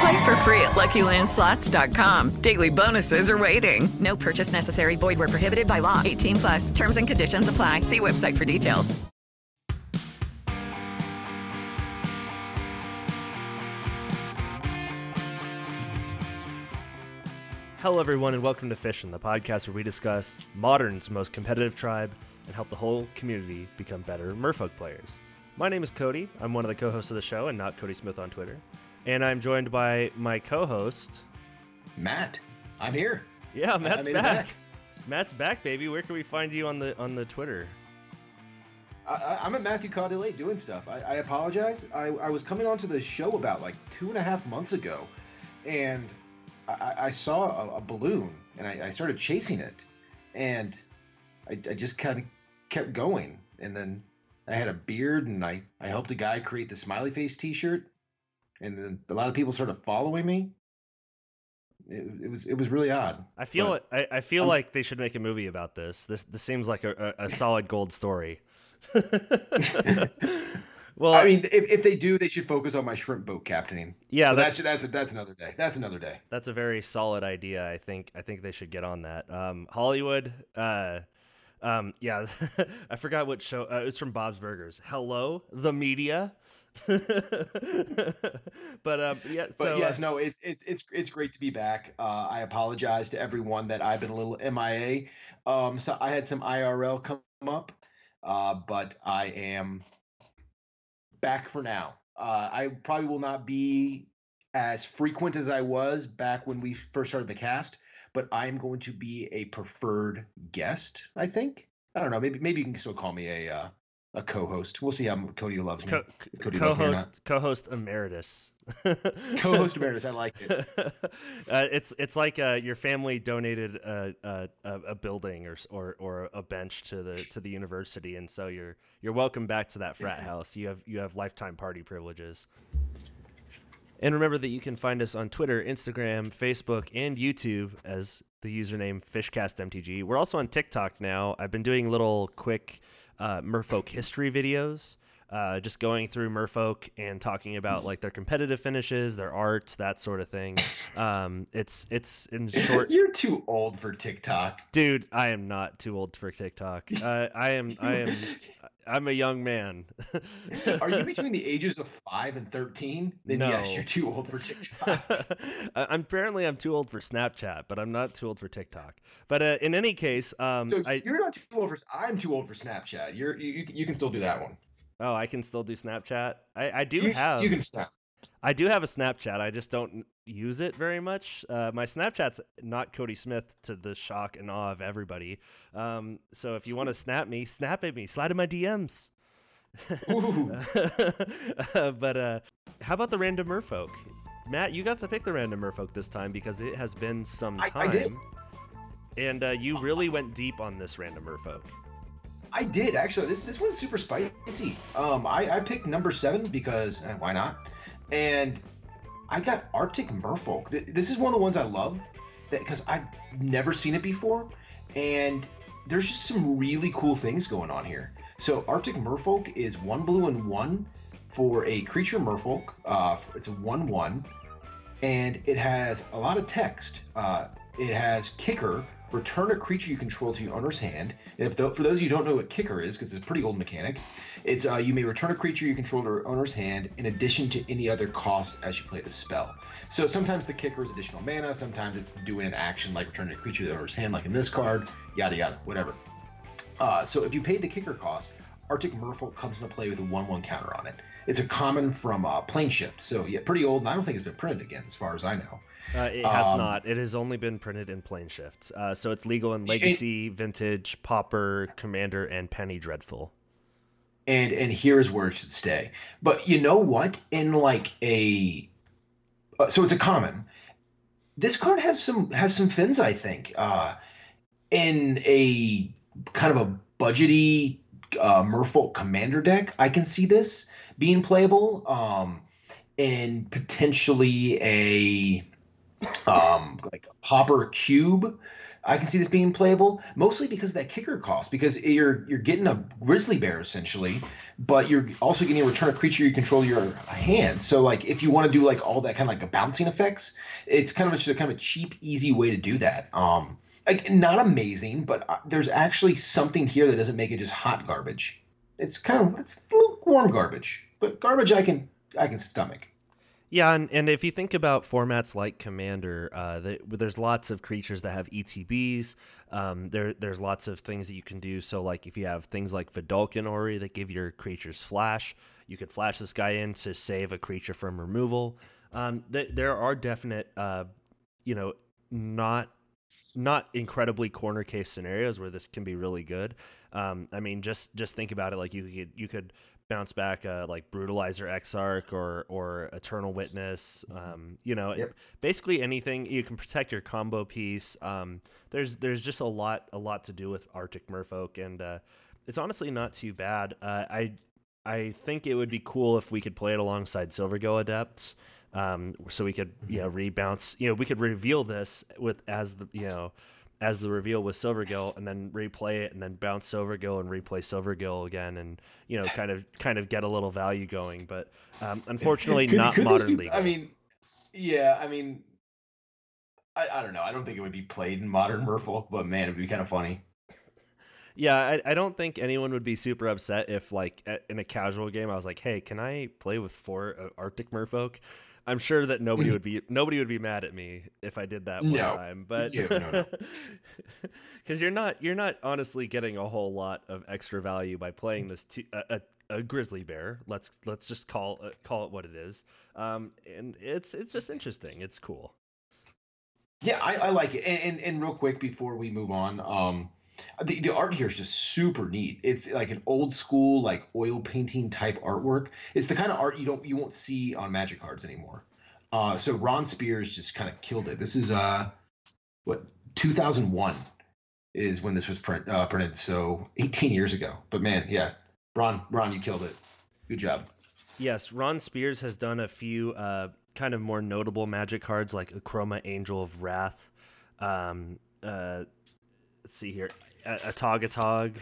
Play for free at LuckyLandSlots.com. Daily bonuses are waiting. No purchase necessary. Void where prohibited by law. 18 plus. Terms and conditions apply. See website for details. Hello, everyone, and welcome to Fishin', the podcast where we discuss modern's most competitive tribe and help the whole community become better Merfolk players. My name is Cody. I'm one of the co-hosts of the show, and not Cody Smith on Twitter. And I'm joined by my co-host, Matt. I'm here. Yeah, Matt's back. back. Matt's back, baby. Where can we find you on the on the Twitter? I, I'm at Matthew Caudilate doing stuff. I, I apologize. I, I was coming onto the show about like two and a half months ago, and I, I saw a, a balloon, and I, I started chasing it, and I, I just kind of kept going, and then I had a beard, and I, I helped a guy create the smiley face T-shirt, and then a lot of people started following me. It, it was it was really odd. I feel But I, I feel I'm- like they should make a movie about this. This this seems like a, a, a solid gold story. well, I mean, if, if they do, they should focus on my shrimp boat captaining. yeah, But that's that's that's that's another day. That's another day. That's a very solid idea. I think I think they should get on that. Um, Hollywood. Uh, um, yeah, I forgot what show. Uh, it was from Bob's Burgers. Hello, the media. but um, yeah. But yes, uh, no, it's it's it's it's great to be back. Uh, I apologize to everyone that I've been a little MIA. Um, so I had some IRL come up, uh, but I am back for now. Uh, I probably will not be as frequent as I was back when we first started the cast, but I am going to be a preferred guest. I think. I don't know. Maybe maybe you can still call me a uh, a co-host. We'll see how Cody loves me. co- Cody loves me co-host co-host emeritus. Co-host emeritus. I like it. uh, it's it's like uh, your family donated a, a, a a building or, or or a bench to the to the university, and so you're you're welcome back to that frat house. You have you have lifetime party privileges. And remember that you can find us on Twitter, Instagram, Facebook, and YouTube as the username FishcastMTG. We're also on TikTok now. I've been doing little quick uh, Merfolk history videos, uh, just going through Merfolk and talking about like their competitive finishes, their art, that sort of thing. Um, it's it's in short. You're too old for TikTok. Dude, I am not too old for TikTok. Uh, I am. I am. I'm a young man. Are you between the ages of five and thirteen? Then yes, No. you're too old for TikTok. I'm apparently I'm too old for Snapchat, but I'm not too old for TikTok. But uh, in any case, um, so I you're not too old for. I'm too old for Snapchat. You're you, you, you can still do that one. oh I can still do Snapchat. I, I do you, have You can snap. I do have a Snapchat. I just don't use it very much. Uh, my Snapchat's not Cody Smith to the shock and awe of everybody. Um, so if you want to snap me, snap at me. Slide in my DMs. Ooh. Uh, but uh, how about the random merfolk? Matt, you got to pick the random merfolk this time because it has been some I- time. I did. And uh, you really went deep on this random merfolk. I did actually. This this one's super spicy. Um, I I picked number seven because eh, why not? And I got Arctic Merfolk. This is one of the ones I love because I've never seen it before, and there's just some really cool things going on here. So Arctic Merfolk is one blue and one for a creature Merfolk. Uh, it's a one-one, and it has a lot of text. Uh, it has kicker. Return a creature you control to your owner's hand. And if tho- for those of you who don't know what kicker is, because it's a pretty old mechanic, it's uh, you may return a creature you control to your owner's hand in addition to any other cost as you play the spell. So sometimes the kicker is additional mana. Sometimes it's doing an action like returning a creature to the owner's hand, like in this card. Yada yada, whatever. Uh, so if you paid the kicker cost, Arctic Merfolk comes into play with a 1 1 counter on it. It's a common from uh, Planeshift. So, yeah, pretty old, and I don't think it's been printed again, as far as I know. Uh, it has Um, not. It has only been printed in Planeshift. Uh, so it's legal in Legacy, Vintage, Pauper, Commander, and Penny Dreadful. and and here's where it should stay. But you know what? In like a, uh, so it's a common. This card has some has some fins, I think. Uh, in a kind of a budgety uh, Merfolk commander deck, I can see this being playable. Um, and potentially a um like Pauper cube I can see this being playable, mostly because of that kicker cost. Because you're you're getting a grizzly bear essentially, but you're also getting a return of creature you control your hand. So like if you want to do like all that kind of like bouncing effects, it's kind of just a kind of a cheap, easy way to do that. Um, like not amazing, but uh, there's actually something here that doesn't make it just hot garbage. It's kind of it's lukewarm garbage, but garbage I can I can stomach. Yeah, and, and if you think about formats like Commander, uh, the, there's lots of creatures that have ETBs. Um, there, there's lots of things that you can do. So, like if you have things like Vedalken Orrery that give your creatures flash, you could flash this guy in to save a creature from removal. Um, th- there are definite, uh, you know, not not incredibly corner case scenarios where this can be really good. Um, I mean, just just think about it. Like you could you could bounce back uh, like brutalizer exarch or or eternal witness um, you know Yep. basically anything you can protect your combo piece. Um, there's there's just a lot a lot to do with arctic merfolk and uh, it's honestly not too bad. Uh, i i think it would be cool if we could play it alongside Silvergill Adepts um, so we could you know rebounce you know we could reveal this with as the you know as the reveal with Silvergill and then replay it and then bounce Silvergill and replay Silvergill again and you know kind of kind of get a little value going but um, unfortunately Could- not could modern. I mean, yeah, I mean, I, I don't know. I don't think it would be played in modern Merfolk, but man, it'd be kind of funny. yeah I, I don't think anyone would be super upset if like in a casual game I was like hey can I play with four uh, Arctic Merfolk I'm sure that nobody would be nobody would be mad at me if I did that one No. time but Yeah, no, no. because you're not you're not honestly getting a whole lot of extra value by playing this t- a, a, a grizzly bear. Let's let's just call uh, call it what it is. Um, and it's it's just interesting. It's cool. Yeah, I, I like it. And, and and real quick before we move on, um, the the art here is just super neat. It's like an old school like oil painting type artwork. It's the kind of art you don't you won't see on Magic cards anymore. Uh, so Ron Spears just kind of killed it. This is uh, what 2001 is when this was print, uh, printed. So 18 years ago. But man, yeah, Ron Ron, you killed it. Good job. Yes, Ron Spears has done a few uh, kind of more notable magic cards like Akroma Angel of Wrath. Um, uh, let's see here, a, Atogatog.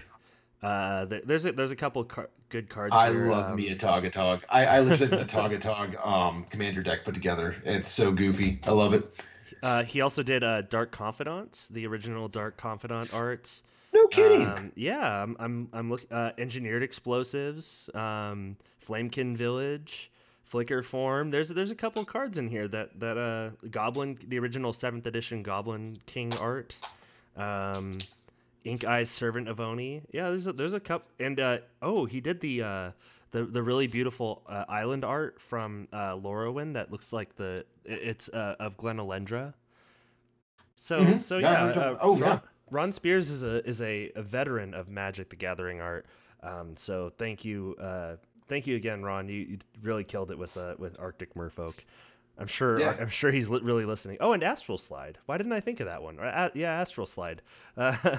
Uh, there, there's a, there's a couple car- good cards. I here. love um, me a Togatog. I, I have Atogatog um, commander deck put together. It's so goofy. I love it. Uh, he also did uh, Dark Confidant, the original Dark Confidant art. No kidding. Um, yeah, I'm I'm I'm look uh, engineered explosives, um, Flamekin Village, Flickerform. There's there's a couple cards in here that that uh Goblin, the original seventh edition Goblin King art, um, Ink Eyes Servant of Oni. Yeah, there's a, there's a cup and uh oh he did the uh the the really beautiful uh, island art from uh Lorwyn that looks like the it's uh, of Glen Elendra. So Mhm. so Yeah, yeah, uh, Oh, Ron, yeah. Ron Spears is a is a, a veteran of Magic the Gathering art. Um, so thank you, uh, thank you again, Ron. You, you really killed it with uh, with Arctic Merfolk. I'm sure. Yeah. I'm sure he's li- really listening. Oh, and Astral Slide. Why didn't I think of that one? Uh, yeah, Astral Slide. Uh,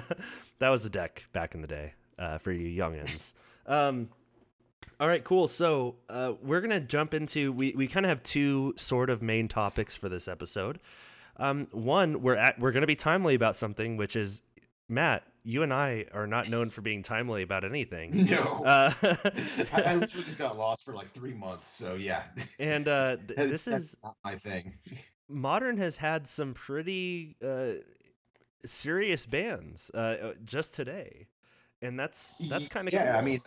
that was the deck back in the day uh, for you youngins. Um, all right, cool. So uh, we're gonna jump into we, we kind of have two sort of main topics for this episode. Um, one, we're at we're gonna be timely about something, which is Matt. You and I are not known for being timely about anything. No. Uh, I, I literally just got lost for like three months. So yeah, and uh, th- this that's is not my thing. modern has had some pretty uh, serious bans uh, uh, just today, and that's that's kind of yeah. cool. I mean,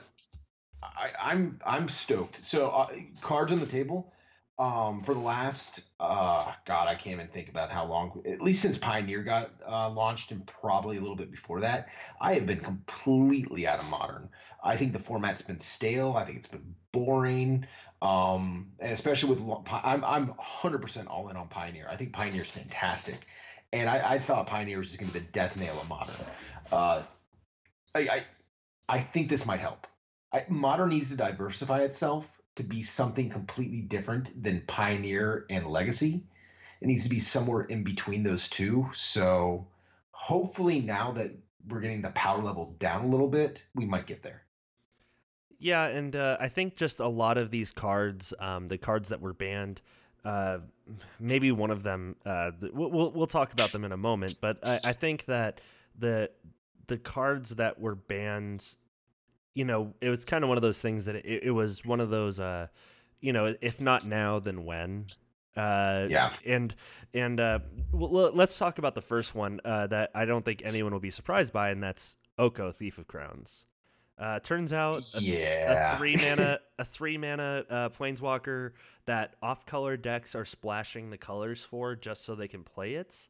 I, I'm I'm stoked. So uh, cards on the table. Um, for the last uh, God, I can't even think about how long. At least since Pioneer got uh, launched, and probably a little bit before that, I have been completely out of modern. I think the format's been stale. I think it's been boring. Um, and especially with I'm I'm 100% all in on Pioneer. I think Pioneer's fantastic, and I, I thought Pioneer was just going to be the death nail of modern. Uh, I, I I think this might help. I, modern needs to diversify itself to be something completely different than Pioneer and Legacy. It needs to be somewhere in between those two. So hopefully now that we're getting the power level down a little bit, we might get there. Yeah, and uh, I think just a lot of these cards, um, the cards that were banned, uh, maybe one of them, uh, we'll, we'll talk about them in a moment, but I, I think that the the cards that were banned you know, it was kind of one of those things that it, it was one of those, uh, you know, if not now, then when. Uh, yeah. And and uh, well, let's talk about the first one uh, that I don't think anyone will be surprised by, and that's Oko, Thief of Crowns. Uh, turns out, a, yeah, a three mana, a three mana uh, planeswalker that off color decks are splashing the colors for just so they can play it.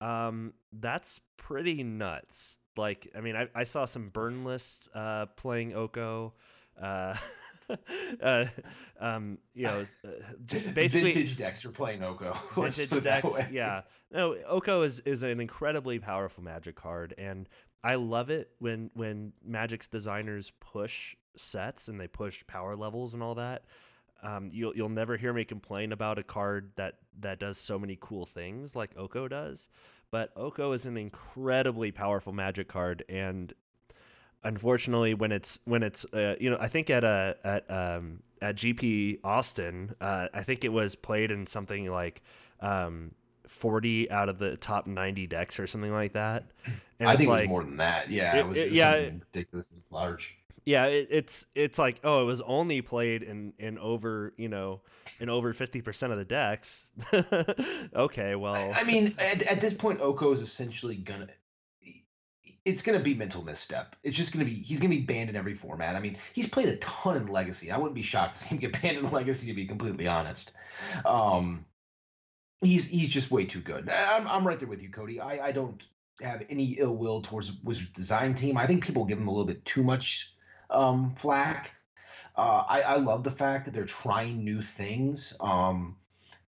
Um, that's pretty nuts like I mean I, I saw some burn lists uh, playing Oko. Uh, uh, um, you know, uh, basically vintage decks are playing Oko. vintage decks, yeah. No, Oko is is an incredibly powerful Magic card, and I love it when when Magic's designers push sets and they push power levels and all that. Um, you'll you'll never hear me complain about a card that that does so many cool things like Oko does. But Oko is an incredibly powerful magic card, and unfortunately, when it's when it's uh, you know I think at a at um, at GP Austin, uh, I think it was played in something like. Um, 40 out of the top 90 decks or something like that. And I think like, it was more than that. Yeah, it, it was, it was yeah, ridiculously large yeah, it, it's it's like oh, it was only played in in over you know in over fifty percent of the decks. okay, well, I mean, at, at this point, Oko is essentially gonna. It's gonna be mental misstep. It's just gonna be he's gonna be banned in every format. I mean, he's played a ton in Legacy. I wouldn't be shocked to see him get banned in Legacy, to be completely honest. Um, he's he's just way too good. I'm I'm right there with you, Cody. I I don't have any ill will towards Wizards design team. I think people give him a little bit too much um, flack. Uh, I, I love the fact that they're trying new things. Um,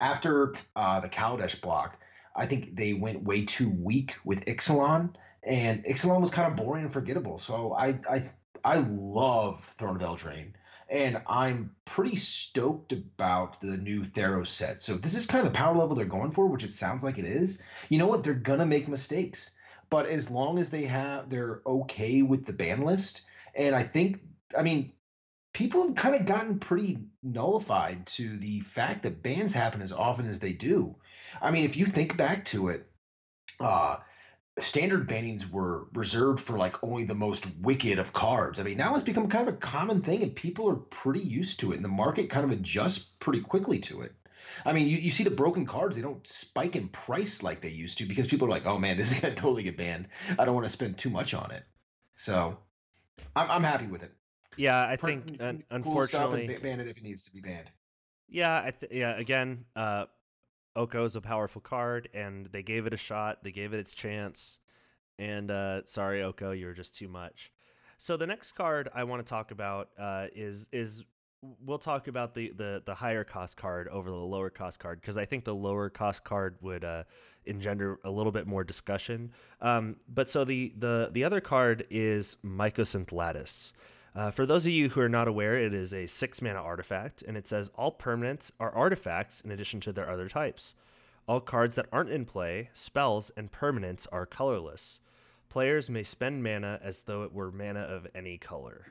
after uh, the Kaladesh block, I think they went way too weak with Ixalan, and Ixalan was kind of boring and forgettable. So I I I love Throne of Eldraine, and I'm pretty stoked about the new Theros set. So this is kind of the power level they're going for, which it sounds like it is, you know what? They're gonna make mistakes, but as long as they have they're okay with the ban list and I think, I mean, people have kind of gotten pretty nullified to the fact that bans happen as often as they do. I mean, if you think back to it, uh, standard bannings were reserved for like only the most wicked of cards. I mean, now it's become kind of a common thing and people are pretty used to it and the market kind of adjusts pretty quickly to it. I mean, you, you see the broken cards, they don't spike in price like they used to because people are like, oh man, this is going to totally get banned. I don't want to spend too much on it. So I'm, I'm happy with it. Yeah, I think uh, unfortunately cool ban it if it needs to be banned. Yeah, I th- yeah. Again, uh, Oko is a powerful card, and they gave it a shot. They gave it its chance. And uh, sorry, Oko, you were just too much. So the next card I want to talk about uh, is is we'll talk about the, the the higher cost card over the lower cost card because I think the lower cost card would uh, engender a little bit more discussion. Um, but so the the the other card is Mycosynth Lattice. Uh, for those of you who are not aware, it is a six mana artifact, and it says all permanents are artifacts in addition to their other types. All cards that aren't in play, spells, and permanents are colorless. Players may spend mana as though it were mana of any color.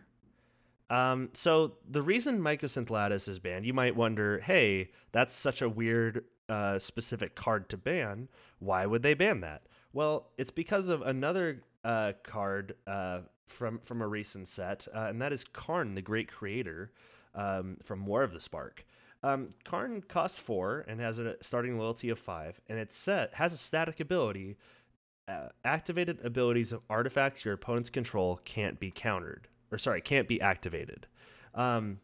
Um, so the reason Mycosynth Lattice is banned, you might wonder, hey, that's such a weird uh, specific card to ban. Why would they ban that? Well, it's because of another uh, card uh, from from a recent set, uh, and that is Karn, the Great Creator, um, from War of the Spark. Um, Karn costs four and has a starting loyalty of five, and it's set has a static ability. Uh, activated abilities of artifacts your opponents control can't be countered or sorry, can't be activated. Um,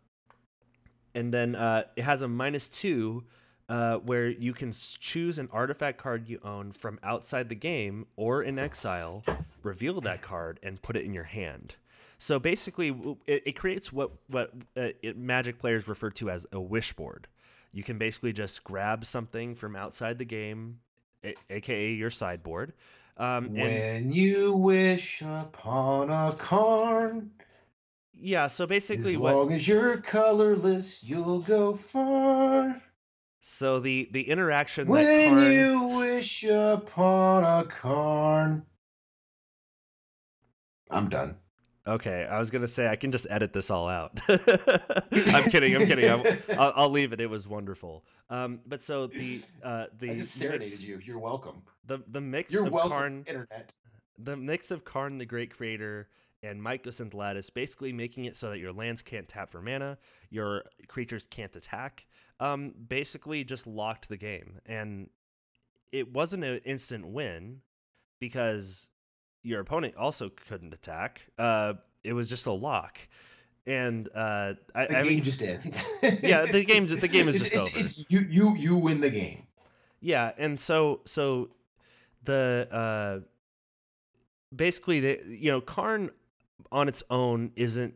and then uh, it has a minus two uh, where you can choose an artifact card you own from outside the game or in exile, reveal that card, and put it in your hand. So basically, it, it creates what what uh, it, Magic players refer to as a wish board. You can basically just grab something from outside the game, a- aka your sideboard. Um, and When you wish upon a Karn, yeah, so basically, as what long as you're colorless, you'll go far. so the the interaction that When Karn, you wish upon a Karn. I'm done. Okay, I was gonna say I can just edit this all out. I'm kidding. I'm kidding. I'm, I'll, I'll leave it. It was wonderful. Um, but so the uh, the I just mix- serenaded you. You're welcome. the the mix You're of welcome, Karn, internet. the mix of Karn the Great Creator and Mycosynth Lattice, basically making it so that your lands can't tap for mana, your creatures can't attack. Um, basically just locked the game, and it wasn't an instant win because your opponent also couldn't attack. Uh, it was just a lock, and uh, I, The I game mean, just ends. Yeah, the game- the game is just it's, over. It's, you you you win the game. Yeah, and so so the uh basically the you know Karn on its own isn't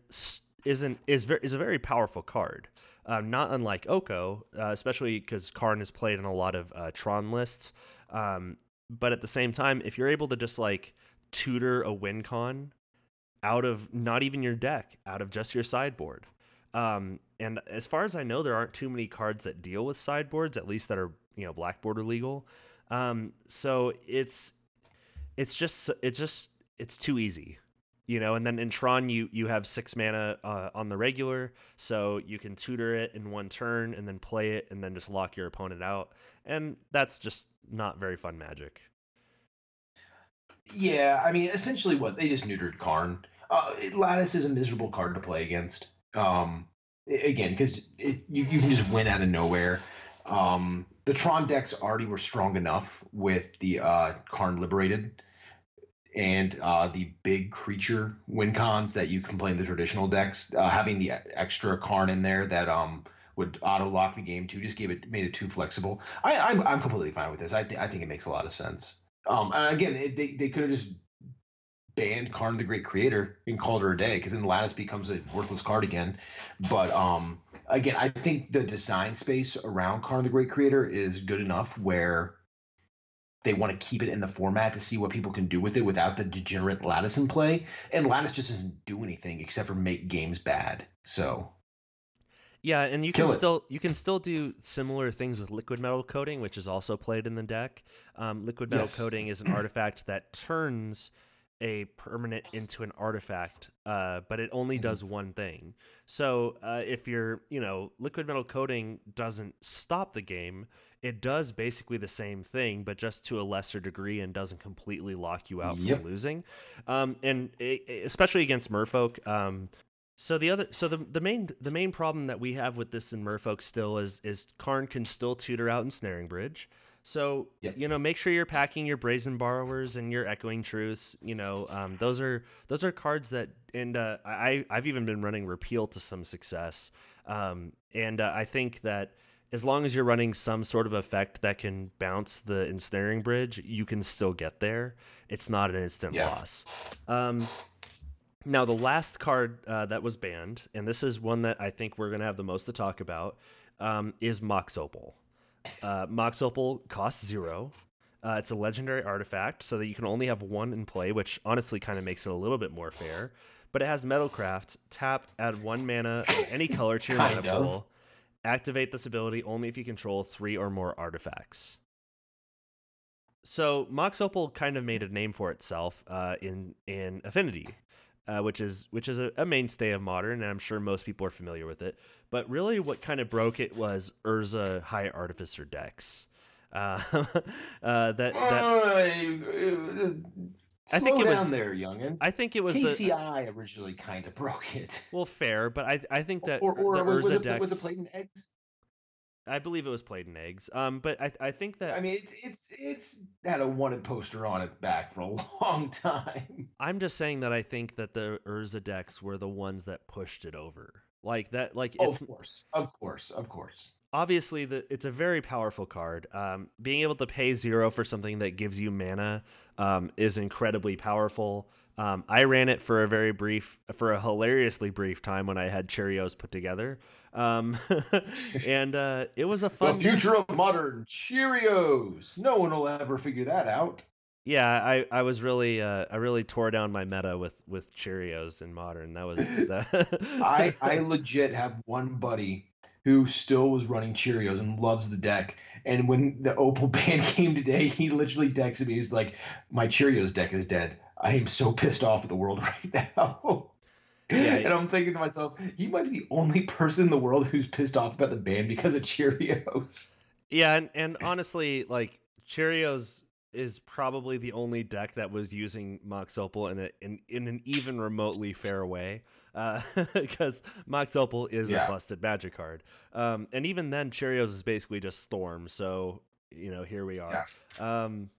isn't is very is a very powerful card. Um, not unlike Oko, uh, especially because Karn is played in a lot of uh, Tron lists. Um, but at the same time, if you're able to just like tutor a win con out of not even your deck, out of just your sideboard. Um, and as far as I know, there aren't too many cards that deal with sideboards, at least that are you know black border legal. Um, so it's it's just it's just it's too easy, you know. And then in Tron, you you have six mana uh, on the regular, so you can tutor it in one turn and then play it and then just lock your opponent out, and that's just not very fun magic. Yeah, I mean, essentially, what they just neutered Karn. Uh, Lattice is a miserable card to play against. Um, again, because you you can just win out of nowhere. Um, the Tron decks already were strong enough with the uh, Karn Liberated and uh, the big creature win cons that you can play in the traditional decks. Uh, having the extra Karn in there that um would auto lock the game too just gave it made it too flexible. I I'm, I'm completely fine with this. I th- I think it makes a lot of sense. Um, and again, it, they they could have just banned Karn the Great Creator and called her a day because then Lattice becomes a worthless card again. But um, again, I think the design space around Karn the Great Creator is good enough where they want to keep it in the format to see what people can do with it without the degenerate Lattice in play. And Lattice just doesn't do anything except for make games bad. So Yeah, and you Kill can it. still you can still do similar things with liquid metal coating, which is also played in the deck. Um, liquid metal Yes. coating is an artifact that turns a permanent into an artifact, uh, but it only does Mm-hmm. one thing. So uh, if you're, you know, liquid metal coating doesn't stop the game, it does basically the same thing, but just to a lesser degree and doesn't completely lock you out Yep. from losing. Um, and i i- especially against Merfolk, um, so the other, so the the main the main problem that we have with this in Merfolk still is is Karn can still tutor out Ensnaring Bridge. So Yep. you know, make sure you're packing your Brazen Borrowers and your Echoing Truce. You know, um, those are those are cards that, and uh, I I've even been running Repeal to some success. Um, and uh, I think that as long as you're running some sort of effect that can bounce the Ensnaring Bridge, you can still get there. It's not an instant Yeah. loss. Um, now, the last card uh, that was banned, and this is one that I think we're going to have the most to talk about, um, is Mox Opal. Uh, Mox Opal costs zero. Uh, it's a legendary artifact, so that you can only have one in play, which honestly kind of makes it a little bit more fair. But it has Metalcraft. Tap, add one mana of any color to your mana pool. Activate this ability only if you control three or more artifacts. So Mox Opal kind of made a name for itself uh, in in Affinity, uh, which is which is a, a mainstay of modern, and I'm sure most people are familiar with it. But really, what kind of broke it was Urza High Artificer decks. Uh, uh, that that uh, I think slow it was- there, youngin. I think it was the KCI originally kind of broke it. well fair, but I I think that or or the was, it, decks. was it played in eggs? I believe it was played in eggs. Um, but I I think that I mean, it's it's it's had a wanted poster on its back for a long time. I'm just saying that I think that the Urza decks were the ones that pushed it over. Like that, like Oh, it's of course, of course, of course. Obviously the it's a very powerful card. Um, being able to pay zero for something that gives you mana um, is incredibly powerful. Um, I ran it for a very brief, for a hilariously brief time when I had Cheerios put together, um, and uh, it was a The fun. future of modern Cheerios. No one will ever figure that out. Yeah, I, I was really uh, I really tore down my meta with with Cheerios in modern. That was that. I I legit have one buddy who still was running Cheerios and loves the deck. And when the Opal ban came today, he literally texted me. He's like, "My Cheerios deck is dead. I am so pissed off at the world right now." Yeah. and I'm thinking to myself, he might be the only person in the world who's pissed off about the ban because of Cheerios. Yeah, and, and honestly, like Cheerios is probably the only deck that was using Mox Opal in, a, in in an even remotely fair way, because Mox Opal is Yeah. a busted magic card, um, and even then, Cheerios is basically just Storm. So you know, here we are. Um,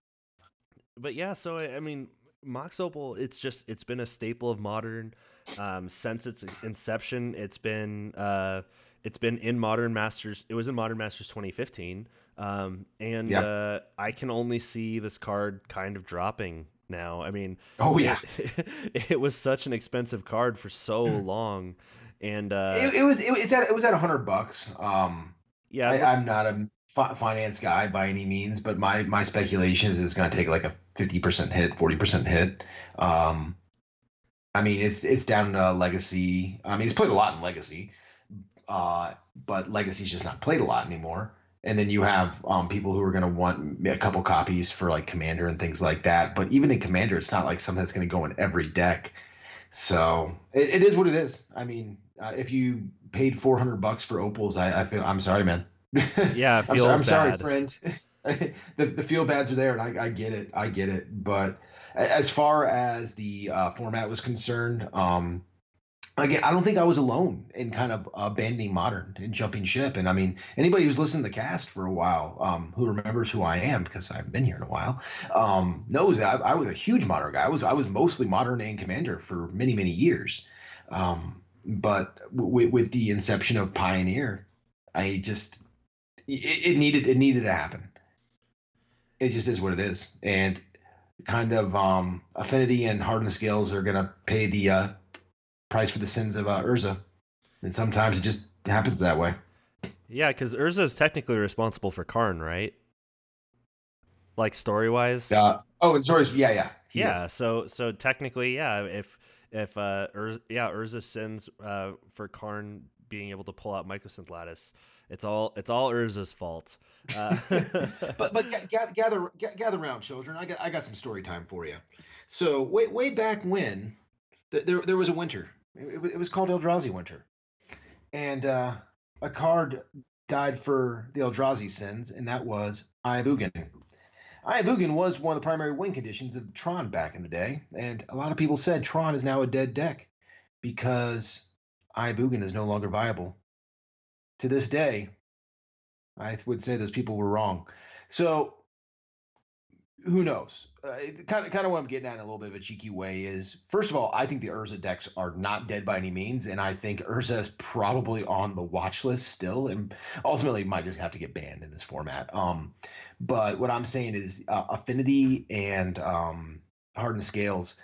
but yeah, so I I mean, Mox Opal, it's just it's been a staple of modern um, since its inception. It's been uh, it's been in Modern Masters. It was in Modern Masters 2015, um, and Yeah. uh, I can only see this card kind of dropping now. I mean, Oh yeah, it, it was such an expensive card for so long, and uh, it, it was it, was at it was at a hundred bucks. Um, yeah, I, I'm not a fi- finance guy by any means, but my my speculation is it's going to take like a fifty percent hit, forty percent hit. Um, I mean, it's it's down to legacy. I mean, it's played a lot in legacy, uh, but legacy's just not played a lot anymore. And then you have um, people who are going to want a couple copies for like commander and things like that. But even in commander, it's not like something that's going to go in every deck. So it, it is what it is. I mean, uh, if you paid four hundred bucks for opals, I, I feel I'm sorry, man. Yeah, I'm, so- I'm sorry, friend. the the feel bads are there, and I, I get it. I get it. But as far as the uh, format was concerned, um, again, I don't think I was alone in kind of abandoning modern and jumping ship. And I mean, anybody who's listened to the cast for a while, um, who remembers who I am because I've been here in a while, um, knows that I, I was a huge modern guy. I was I was mostly modern and commander for many many years. Um, but w- with the inception of Pioneer, I just it, it needed it needed to happen. It just is what it is, and kind of um, affinity and hardened scales are gonna pay the uh, price for the sins of uh, Urza, and sometimes it just happens that way. yeah, because Urza is technically responsible for Karn, right? Like story wise. Uh, oh, and sorry, yeah, yeah, yeah is. so so technically yeah if if uh Ur- yeah urza sins uh for karn being able to pull out mycosynth lattice it's all it's all urza's fault uh, but but ga- ga- gather ga- gather round, children. I got I got some story time for you. So way way back when, th- there there was a winter. It, it was called Eldrazi Winter, and uh, a card died for the Eldrazi sins, and that was Eye of Ugin. Ayabugan was one of the primary win conditions of Tron back in the day, and a lot of people said Tron is now a dead deck because Eye of Ugin is no longer viable. To this day, I would say those people were wrong. So who knows? Uh, kind of, kind of what I'm getting at in a little bit of a cheeky way is, first of all, I think the Urza decks are not dead by any means, and I think Urza is probably on the watch list still, and ultimately might just have to get banned in this format. Um, but what I'm saying is, uh, Affinity and um, Hardened Scales,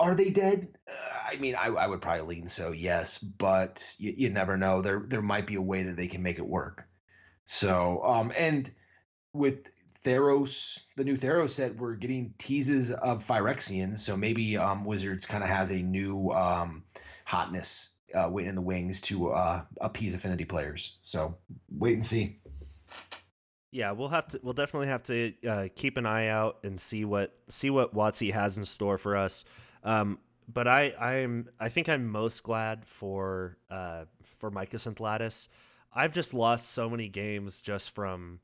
are they dead? Uh, I mean, I, I would probably lean so, yes, but you, you never know. There there might be a way that they can make it work. So, um, and with Theros, the new Theros set, we're getting teases of Phyrexians. So maybe um, Wizards kind of has a new um, hotness uh, waiting in the wings to uh, appease affinity players. So wait and see. yeah we'll have to we'll definitely have to uh, keep an eye out and see what see what WotC has in store for us um but i i'm i think i'm most glad for uh for mycosynth lattice i've just lost so many games just from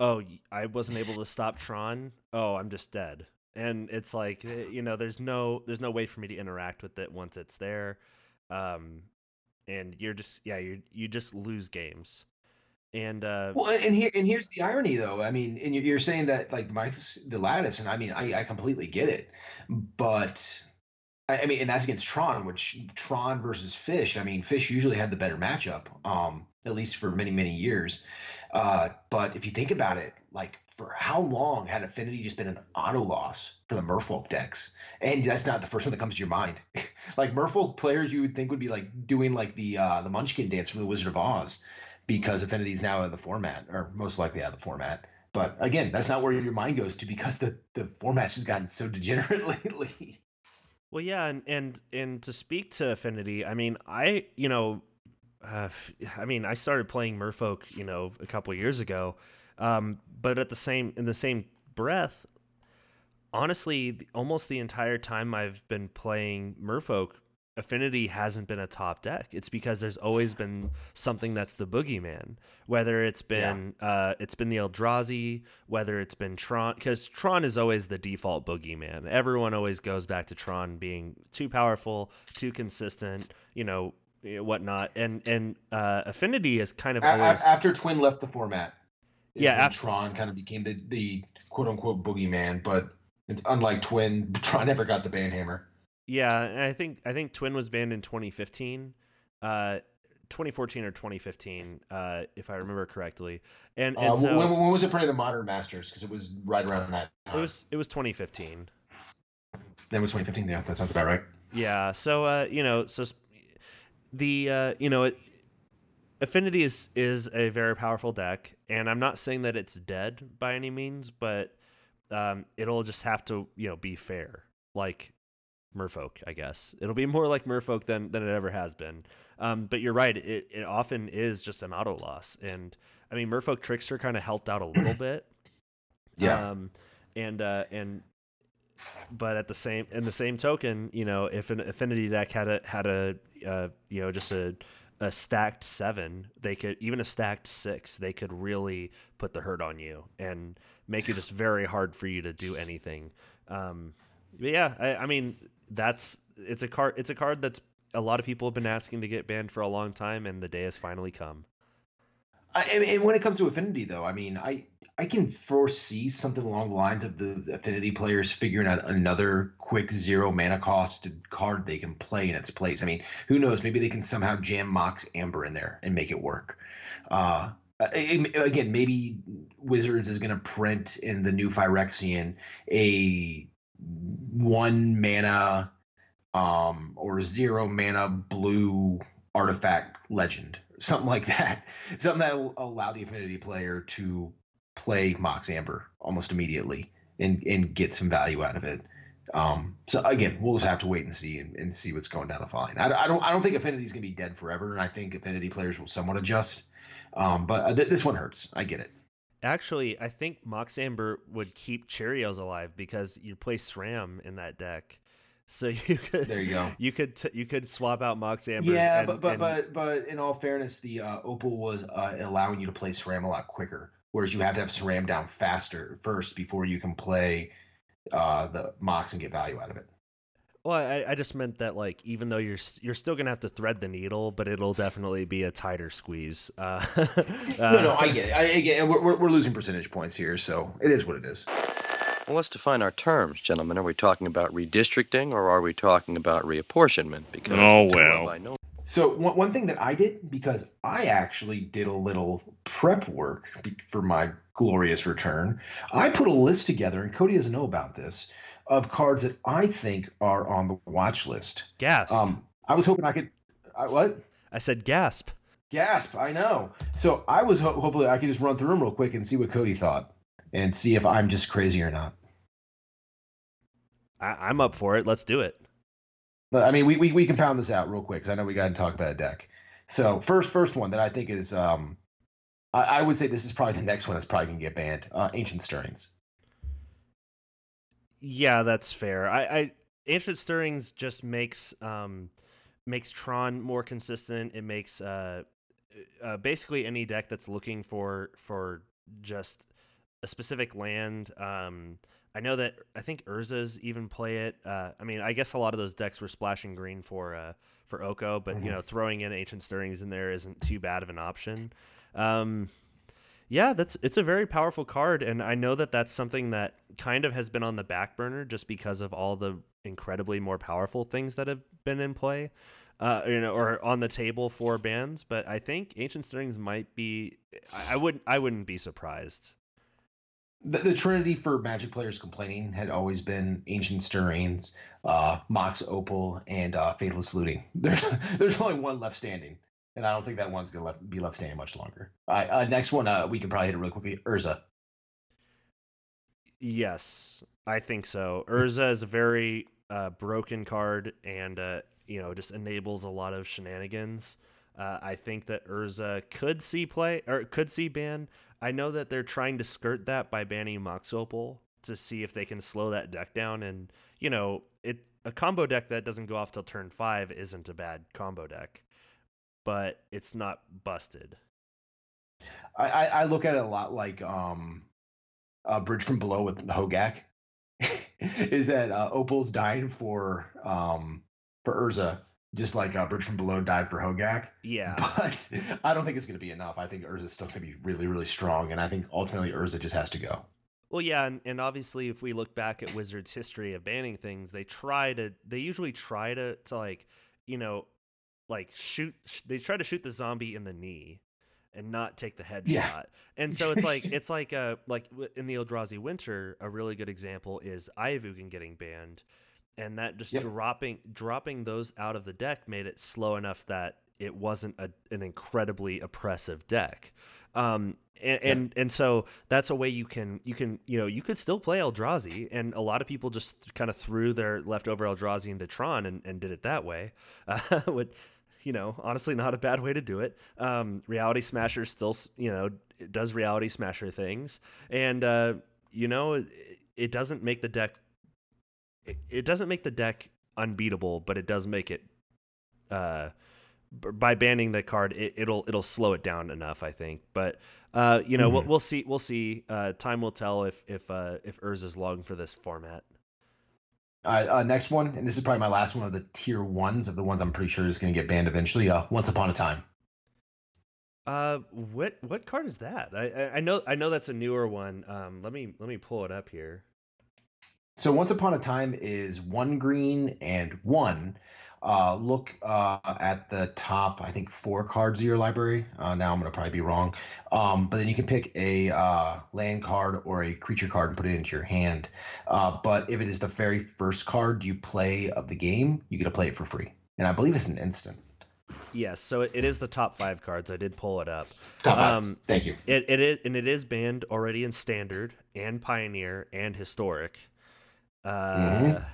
oh I wasn't able to stop tron oh i'm just dead and it's like eh, you know there's no there's no way for me to interact with it once it's there um and you're just yeah you you just lose games and uh Well, and here and here's the irony, though. I mean, and you're, saying that like my the lattice, and I mean, I, I completely get it, but I mean, and that's against Tron, which Tron versus Fish. I mean, Fish usually had the better matchup, um, at least for many many years. Uh, but if you think about it, like for how long had Affinity just been an auto loss for the Merfolk decks? And that's not the first one that comes to your mind. like Merfolk players, you would think would be like doing like the uh, the Munchkin dance from the Wizard of Oz, because Affinity is now out of the format, or most likely out of the format. But again, that's not where your mind goes to because the the format's just gotten so degenerate lately. Well, yeah, and and and to speak to Affinity, I mean, I you know, uh, I mean, I started playing Merfolk, you know, a couple years ago, um, but at the same in the same breath, honestly, almost the entire time I've been playing Merfolk, Affinity hasn't been a top deck. It's because there's always been something that's the boogeyman. Whether it's been yeah. uh, it's been the Eldrazi, whether it's been Tron, because Tron is always the default boogeyman. Everyone always goes back to Tron being too powerful, too consistent, you know, whatnot. And and uh, Affinity is kind of always after Twin left the format. Yeah, after Tron kind of became the the quote unquote boogeyman, but it's unlike Twin. Tron never got the banhammer. Yeah, and I think I think Twin was banned in 2015, uh, 2014 or 2015, uh, if I remember correctly. And, and uh, so, when, when, was it put in the Modern Masters? Because it was right around that. Time. It was it was 2015. That was 2015. Yeah, that sounds about right. Yeah. So uh, you know, so the uh, you know it, Affinity is is a very powerful deck, and I'm not saying that it's dead by any means, but um, it'll just have to you know be fair. Like merfolk, I guess. It'll be more like merfolk than than it ever has been. Um, but you're right, it, it often is just an auto loss. And I mean merfolk trickster kind of helped out a little bit. Yeah. Um, and uh, and but at the same in the same token, you know, if an affinity deck had a had a uh, you know just a a stacked seven, they could even a stacked six, they could really put the hurt on you and make it just very hard for you to do anything. Um, but yeah, I, I mean, that's it's a card. It's a card that's a lot of people have been asking to get banned for a long time, and the day has finally come. I, and when it comes to affinity, though, I mean, I I can foresee something along the lines of the affinity players figuring out another quick zero mana cost card they can play in its place. I mean, who knows? Maybe they can somehow jam Mox Amber in there and make it work. Uh, again, maybe Wizards is going to print in the new Phyrexian a one mana um, or zero mana blue artifact legend, something like that. Something that will allow the affinity player to play Mox Amber almost immediately and and get some value out of it. Um, so again, we'll just have to wait and see and, and see what's going down the line. I, I don't I don't think Affinity is going to be dead forever, and I think Affinity players will somewhat adjust. Um, but uh, th- this one hurts. I get it. Actually, I think Mox Amber would keep Cheerios alive because you play SRAM in that deck. So you could there you go. You could t- you could swap out Mox Amber. Yeah, and, but but and... but but in all fairness, the uh, Opal was uh, allowing you to play SRAM a lot quicker, whereas you have to have SRAM down faster first before you can play uh, the Mox and get value out of it. Well, I, I just meant that like even though you're you're still gonna have to thread the needle, but it'll definitely be a tighter squeeze. Uh, no, no, I get it. I, get it. We're, we're losing percentage points here, so it is what it is. Well, let's define our terms, gentlemen. Are we talking about redistricting or are we talking about reapportionment? Because oh well. So one, one thing that I did because I actually did a little prep work for my glorious return, I put a list together, and Cody doesn't know about this of cards that I think are on the watch list. Gasp. Um, I was hoping I could. I, what? I said gasp. Gasp. I know. So I was ho- hopefully I could just run through them real quick and see what Cody thought, and see if I'm just crazy or not. I- am up for it. Let's do it. But I mean, we, we, we can pound this out real quick because I know we got to talk about a deck. So first first one that I think is um, I, I would say this is probably the next one that's probably gonna get banned. Uh, Ancient Stirrings. Yeah, that's fair. I, I Ancient Stirrings just makes um makes Tron more consistent. It makes uh, uh basically any deck that's looking for for just a specific land. Um, I know that I think Urza's even play it. Uh, I mean, I guess a lot of those decks were splashing green for uh for Oko, but mm-hmm. you know, throwing in Ancient Stirrings in there isn't too bad of an option. Um, Yeah, that's it's a very powerful card, and I know that that's something that kind of has been on the back burner just because of all the incredibly more powerful things that have been in play, uh, you know, or on the table for bans. But I think Ancient Stirrings might be. I, I wouldn't. I wouldn't be surprised. The, the trinity for Magic players complaining had always been Ancient Stirrings, uh, Mox Opal, and uh, Faithless Looting. There's there's only one left standing, and I don't think that one's gonna left, be left standing much longer. All right, uh, next one uh, we can probably hit it really quickly. Urza. Yes, I think so. Urza is a very uh, broken card, and uh, you know just enables a lot of shenanigans. Uh, I think that Urza could see play or could see ban. I know that they're trying to skirt that by banning Mox Opal to see if they can slow that deck down. And you know, it a combo deck that doesn't go off till turn five isn't a bad combo deck, but it's not busted. I, I, I look at it a lot like um, a Bridge from Below with Hogak. is that uh, Opal's dying for um, for Urza, just like uh, Bridge from Below died for Hogak. Yeah. But I don't think it's going to be enough. I think Urza's still going to be really, really strong, and I think ultimately Urza just has to go. Well, yeah, and, and obviously, if we look back at Wizards' history of banning things, they try to, they usually try to, to like, you know, like shoot, sh- they try to shoot the zombie in the knee and not take the headshot. Yeah. And so it's like, it's like, uh, like in the Eldrazi Winter, a really good example is Eye of Ugin getting banned, and that just Yep. dropping, dropping those out of the deck made it slow enough that it wasn't a, an incredibly oppressive deck. Um, and, Yeah. and and so that's a way you can you can you know you could still play Eldrazi, and a lot of people just kind of threw their leftover Eldrazi into Tron and, and did it that way. Uh, would you know honestly not a bad way to do it. Um, Reality Smasher still you know does Reality Smasher things, and uh, you know it, it doesn't make the deck it, it doesn't make the deck unbeatable, but it does make it uh by banning the card it, it'll it'll slow it down enough i think but uh you know we'll, Mhm. we'll see we'll see uh time will tell if if uh if urza's long for this format right, uh, next one, and this is probably my last one of the tier ones of the ones I'm pretty sure is going to get banned eventually. Uh, Once Upon a Time. uh what what card is that I, I i know i know that's a newer one um let me let me pull it up here So Once Upon a Time is one green and one. Uh, look uh, at the top, I think four cards of your library. Uh, now I'm going to probably be wrong. Um, but then you can pick a uh, land card or a creature card and put it into your hand. Uh, but if it is the very first card you play of the game, you get to play it for free. And I believe it's an instant. yes so it, it is the top five cards i did pull it up Top five. Um, Thank you. It, it is and it is banned already in standard and pioneer and historic. Uh, Mhm.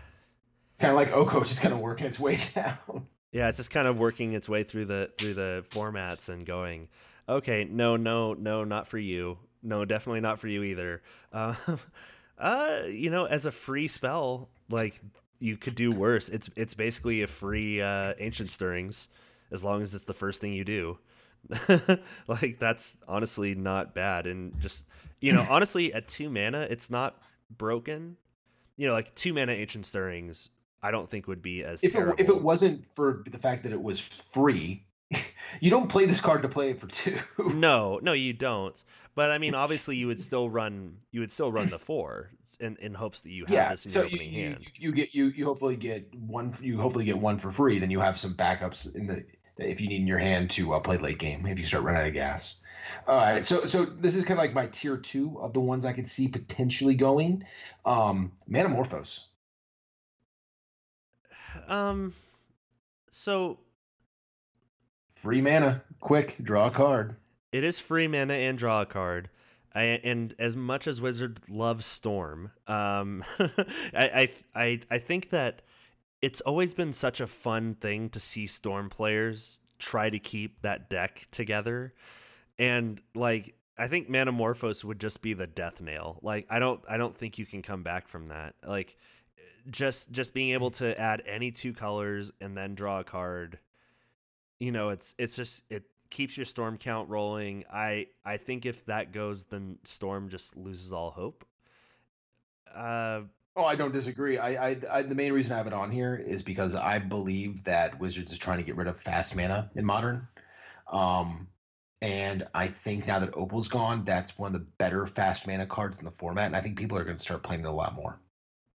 Kind of like Oko, just kind of working its way down. Yeah, it's just kind of working its way through the through the formats and going, okay, no, no, no, not for you. No, definitely not for you either. Uh, uh, you know, as a free spell, like you could do worse. It's it's basically a free uh, ancient stirrings, as long as it's the first thing you do. like that's honestly not bad, and just you know, honestly, at two mana, it's not broken. You know, like two mana ancient stirrings, I don't think would be as If it, if it wasn't for the fact that it was free, you don't play this card to play it for two. no, no, you don't. But I mean, obviously, you would still run. You would still run the four in, in hopes that you have yeah, this in so your opening you, hand. you get you you hopefully get one you hopefully get one for free. Then you have some backups in the if you need in your hand to uh, play late game if you start running out of gas. All right, so so this is kind of like my tier two of the ones I could see potentially going. Um, Manamorphose. Um, so Free mana, quick, draw a card. it is free mana and draw a card. I, and as much as Wizard loves Storm, um, I, I I I think that it's always been such a fun thing to see Storm players try to keep that deck together, and like I think Manamorphose would just be the death nail. Like I don't I don't think you can come back from that. Like just just being able to add any two colors and then draw a card you know it's it's just it keeps your storm count rolling i i think if that goes then storm just loses all hope uh Oh, I don't disagree. I, I, I, the main reason I have it on here is because I believe that Wizards is trying to get rid of fast mana in modern. Um, And I think now that Opal's gone, that's one of the better fast mana cards in the format. And I think people are going to start playing it a lot more.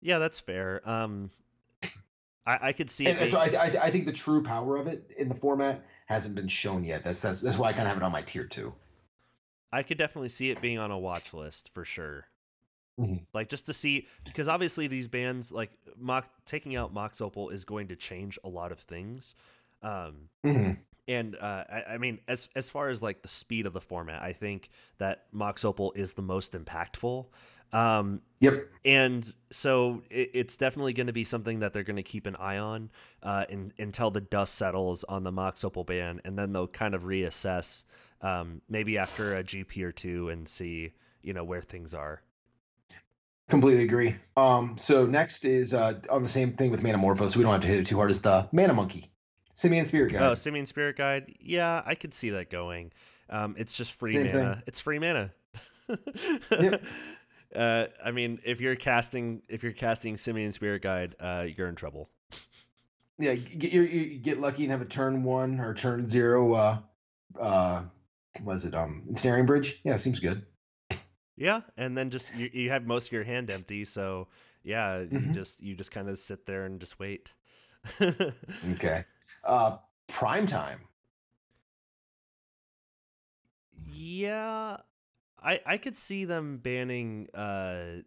Yeah, that's fair. Um, I, I could see And, it. so I, I, I think the true power of it in the format hasn't been shown yet. That's that's, that's why I kind of have it on my tier two. I could definitely see it being on a watch list for sure. Mhm. Like just to see, because obviously these bands, like Mock, taking out Mox Opal is going to change a lot of things. Um, hmm and uh, I, I mean, as as far as like the speed of the format, I think that Mox Opal is the most impactful. Um, Yep. and so it, it's definitely going to be something that they're going to keep an eye on uh, in, until the dust settles on the Mox Opal ban, and then they'll kind of reassess um, maybe after a GP or two and see you know where things are. Completely agree. Um, so next is uh, on the same thing with Manamorpho, so we don't have to hit it too hard. Is the Mana Monkey, Simian Spirit Guide. Oh, Simian Spirit Guide, yeah, I could see that going. Um, it's just free Same mana. thing. It's free mana. Yep. Uh, I mean, if you're casting if you're casting Simian Spirit Guide, uh, you're in trouble. yeah, get you get lucky and have a turn one or turn zero. Uh, uh, was it um ensnaring bridge? Yeah, seems good. Yeah, and then just you, you have most of your hand empty, so yeah, you Mhm. just you just kind of sit there and just wait. Okay. Uh, prime time. yeah, I I could see them banning uh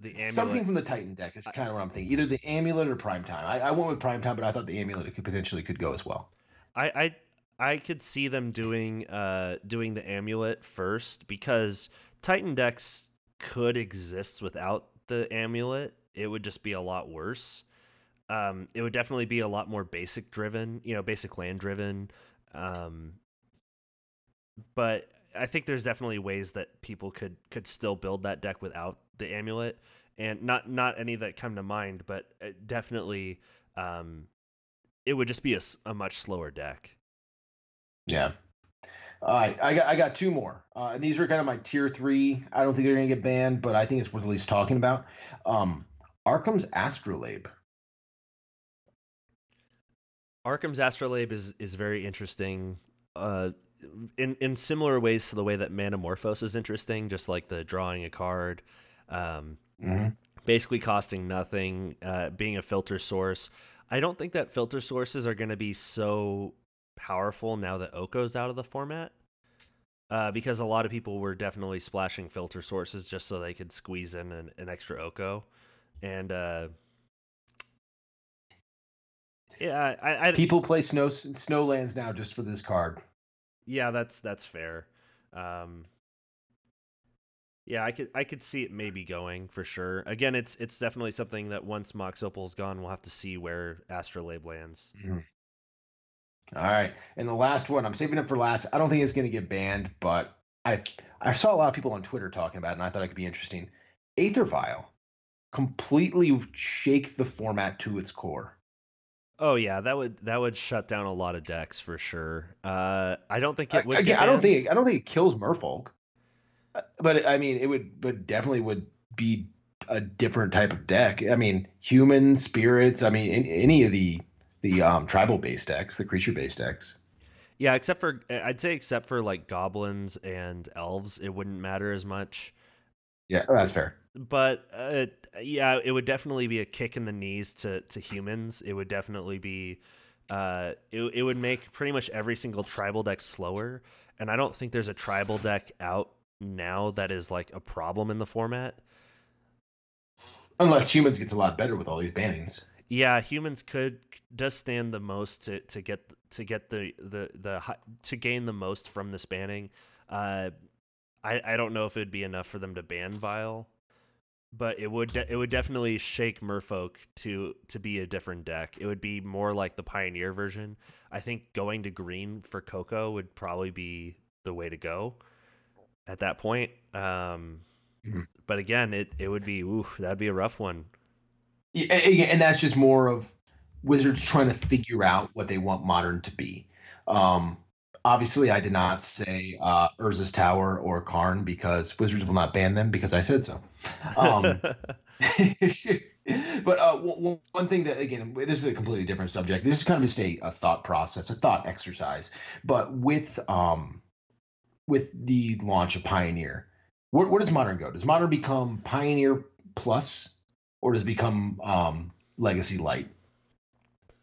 the amulet. Something from the Titan deck is kind of what I'm thinking. Either the amulet or prime time. I, I went with prime time, but I thought the amulet could potentially could go as well. I, I I could see them doing uh doing the amulet first because Titan decks could exist without the amulet. It would just be a lot worse. Um, it would definitely be a lot more basic driven, you know, basic land driven. Um, but I think there's definitely ways that people could could still build that deck without the amulet, and not not any that come to mind, but uh, definitely, um, it would just be a much slower deck. Yeah. All right, I got I got two more, uh, and these are kind of my tier three. I don't think they're gonna get banned, but I think it's worth at least talking about. Um, Arcum's Astrolabe. Arcum's Astrolabe is is very interesting. Uh, in in similar ways to the way that Manamorphose is interesting, just like the drawing a card, um, Mm-hmm. basically costing nothing, uh, being a filter source. I don't think that filter sources are going to be so powerful now that Oko's out of the format. Uh, because a lot of people were definitely splashing filter sources just so they could squeeze in an, an extra Oko, and uh, yeah, I, I People play snow snowlands now just for this card. Yeah, that's that's fair. Um, yeah, I could I could see it maybe going for sure. Again, it's it's definitely something that once Mox Opal's gone, we'll have to see where Astrolabe lands. All right, and the last one I'm saving it for last. I don't think it's gonna get banned, but I I saw a lot of people on Twitter talking about it, and I thought it could be interesting. Aether Vial completely shake the format to its core. Oh yeah, that would that would shut down a lot of decks for sure. Uh, I don't think it would. I, I don't think I don't think it kills Merfolk, Uh, but I mean it would, but definitely would be a different type of deck. I mean human spirits. I mean any of the the um, tribal based decks, the creature based decks. Yeah, except for I'd say except for like goblins and elves, it wouldn't matter as much. Yeah, oh, that's fair. but uh, yeah, it would definitely be a kick in the knees to to humans. It would definitely be, uh, it it would make pretty much every single tribal deck slower. And I don't think there's a tribal deck out now that is like a problem in the format. Unless humans gets a lot better with all these bannings. Yeah, humans could does stand the most to, to get to get the the the to gain the most from this banning. Uh, I I don't know if it'd be enough for them to ban Vial, but it would de- it would definitely shake Merfolk to to be a different deck. It would be more like the Pioneer version. I think going to green for Coco would probably be the way to go at that point. Um, Mhm. but again, it it would be oof, that'd be a rough one. Yeah, and that's just more of Wizards trying to figure out what they want modern to be. Um, obviously, I did not say uh, Urza's Tower or Karn because Wizards will not ban them because I said so. Um, but uh, one, one thing that again, this is a completely different subject. This is kind of just a, a thought process, a thought exercise. But with um, with the launch of Pioneer, where, where does Modern go? Does Modern become Pioneer Plus, or does it become um, Legacy Light?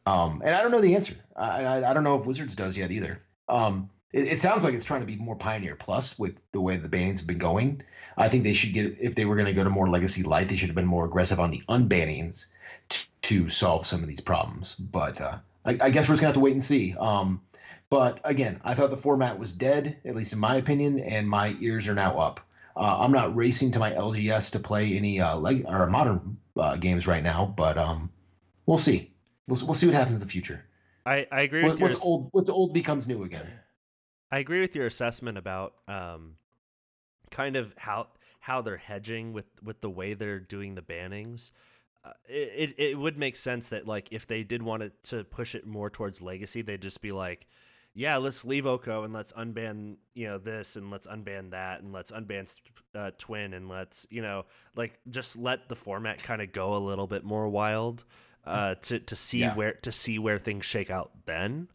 Um, and I don't know the answer. I, I, I don't know if Wizards does yet either. Um, it, it, sounds like it's trying to be more Pioneer Plus with the way the bannings have been going. I think they should get if they were going to go to more Legacy Light, they should have been more aggressive on the unbannings t- to solve some of these problems. But uh, I, I, guess we're just gonna have to wait and see. Um, but again, I thought the format was dead, at least in my opinion, and my ears are now up. Uh, I'm not racing to my LGS to play any uh, leg or modern uh, games right now, but um, we'll see. We'll, we'll see what happens in the future. I, I agree what, with what's your, old. What's old becomes new again. I agree with your assessment about um, kind of how how they're hedging with with the way they're doing the bannings. Uh, it, it would make sense that like if they did want it to push it more towards legacy, they'd just be like, yeah, let's leave Oko and let's unban you know this and let's unban that and let's unban uh, Twin and let's you know like just let the format kind of go a little bit more wild uh, to to see yeah. where to see where things shake out then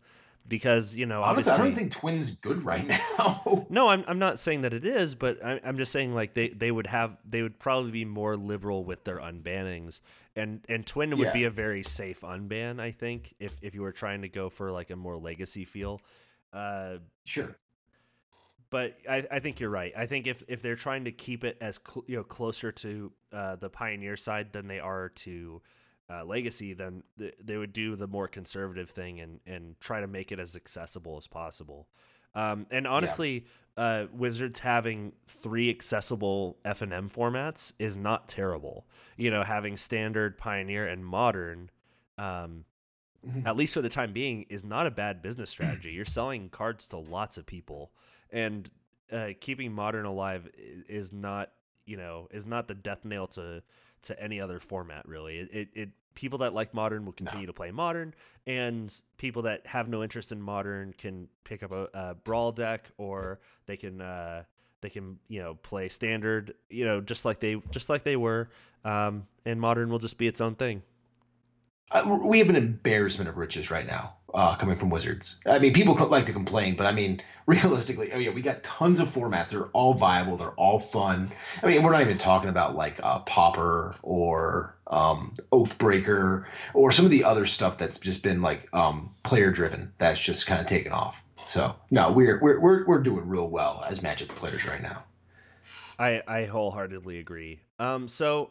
because you know Honestly, I don't think Twin's good right now. no, I'm I'm not saying that it is, but I, I'm just saying like they they would have they would probably be more liberal with their unbannings, and and Twin would yeah. be a very safe unban. I think if if you were trying to go for like a more legacy feel. Uh, sure. But I, I think you're right. I think if, if they're trying to keep it as cl- you know closer to uh, the Pioneer side than they are to uh, legacy, then th- they would do the more conservative thing and and try to make it as accessible as possible. Um, and honestly, yeah. uh, Wizards having three accessible F and M formats is not terrible. You know, having standard, Pioneer, and Modern, um, mm-hmm. at least for the time being, is not a bad business strategy. You're selling cards to lots of people, and uh, keeping Modern alive is not, you know, is not the death nail to to any other format really. It, it, it people that like modern will continue no. to play modern, and people that have no interest in modern can pick up a, a brawl deck, or they can uh, they can you know play standard, you know, just like they just like they were. Um, and modern will just be its own thing. Uh, we have an embarrassment of riches right now uh, coming from Wizards. I mean, people like to complain, but I mean, realistically, oh yeah, we got tons of formats. They're all viable. They're all fun. I mean, we're not even talking about like uh, Pauper or um, Oathbreaker or some of the other stuff that's just been like um, player driven. That's just kind of taken off. So no, we're we're we're we're doing real well as Magic players right now. I I wholeheartedly agree. Um, so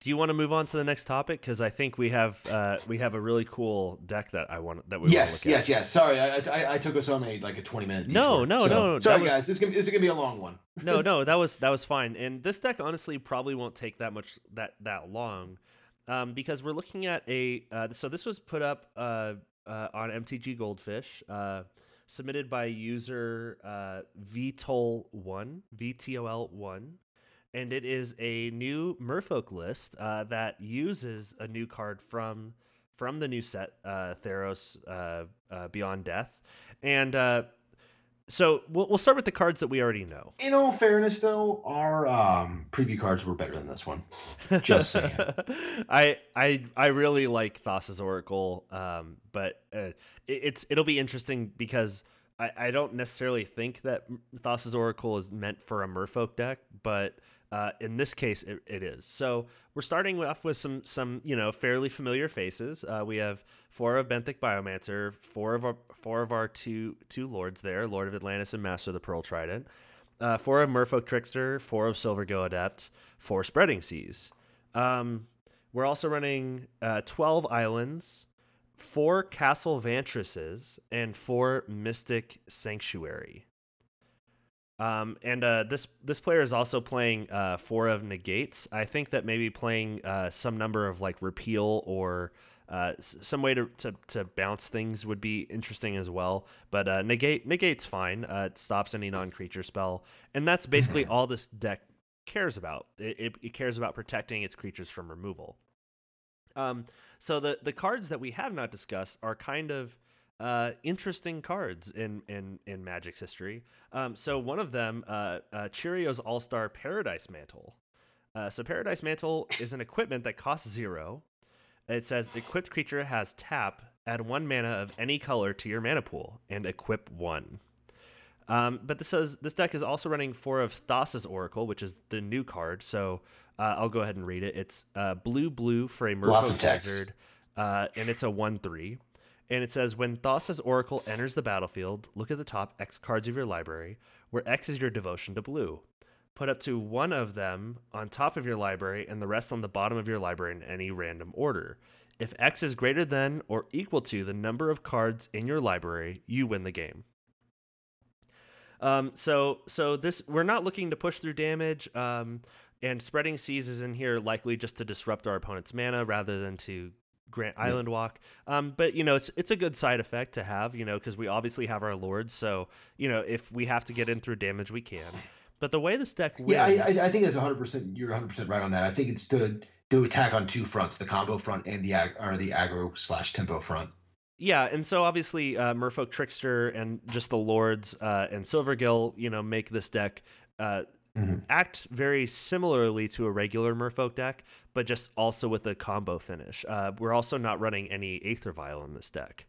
do you want to move on to the next topic? Because I think we have uh, we have a really cool deck that I want that we yes yes yes. Sorry, I, I, I took us on a like a twenty minute. No no so, no. Sorry was... guys, this is, gonna, this is gonna be a long one. no no, that was that was fine. And this deck honestly probably won't take that much that that long, um, because we're looking at a uh, so this was put up uh, uh on MTG Goldfish. Uh, submitted by user uh, VTOL1, VTOL1 and it is a new Merfolk list uh, that uses a new card from from the new set, uh, Theros uh, uh Beyond Death, and uh, so we'll, we'll start with the cards that we already know. In all fairness, though, our um, preview cards were better than this one. Just saying. I I I really like Thassa's Oracle, um, but uh, it, it's it'll be interesting because. I, I don't necessarily think that Thassa's Oracle is meant for a Merfolk deck, but uh, in this case, it, it is. So we're starting off with some some you know fairly familiar faces. Uh, we have four of Benthic Biomancer, four of our four of our two two lords there, Lord of Atlantis and Master of the Pearl Trident, uh, four of Merfolk Trickster, four of Silvergill Adept, four Spreading Seas. Um, we're also running uh, twelve islands, four Castle Vantresses, and four Mystic Sanctuary. Um, and uh, this this player is also playing uh, four of negates. I think that maybe playing uh, some number of like repeal or uh, some way to, to, to bounce things would be interesting as well. But uh, negate negate's fine. Uh, it stops any non creature spell, and that's basically all this deck cares about. It, it, it, cares about protecting its creatures from removal. Um, so the the cards that we have not discussed are kind of uh, interesting cards in in in Magic's history. Um, so one of them, uh, uh, Cheerios All Star Paradise Mantle. Uh, so Paradise Mantle is an equipment that costs zero. It says equipped creature has tap. Add one mana of any color to your mana pool and equip one. Um, but this says this deck is also running four of Thassa's Oracle, which is the new card. So uh, I'll go ahead and read it. It's uh, blue blue for a Merfolk. Wizard, uh, and it's a one three. And it says when Thassa's Oracle enters the battlefield, look at the top X cards of your library, where X is your devotion to blue. Put up to one of them on top of your library and the rest on the bottom of your library in any random order. If X is greater than or equal to the number of cards in your library, you win the game. Um, so so this we're not looking to push through damage. Um, and spreading seas is in here likely just to disrupt our opponent's mana rather than to grant island walk. Um, but you know it's it's a good side effect to have. You know because we obviously have our lords. So you know if we have to get in through damage, we can. But the way this deck wins, Yeah, I, I, I think that's 100. percent You're 100 percent right on that. I think it's to to attack on two fronts: the combo front and the ag- or the aggro slash tempo front. Yeah, and so obviously uh, Merfolk Trickster and just the Lords uh, and Silvergill, you know, make this deck uh, Mhm. act very similarly to a regular Merfolk deck, but just also with a combo finish. Uh, we're also not running any Aether Vial in this deck.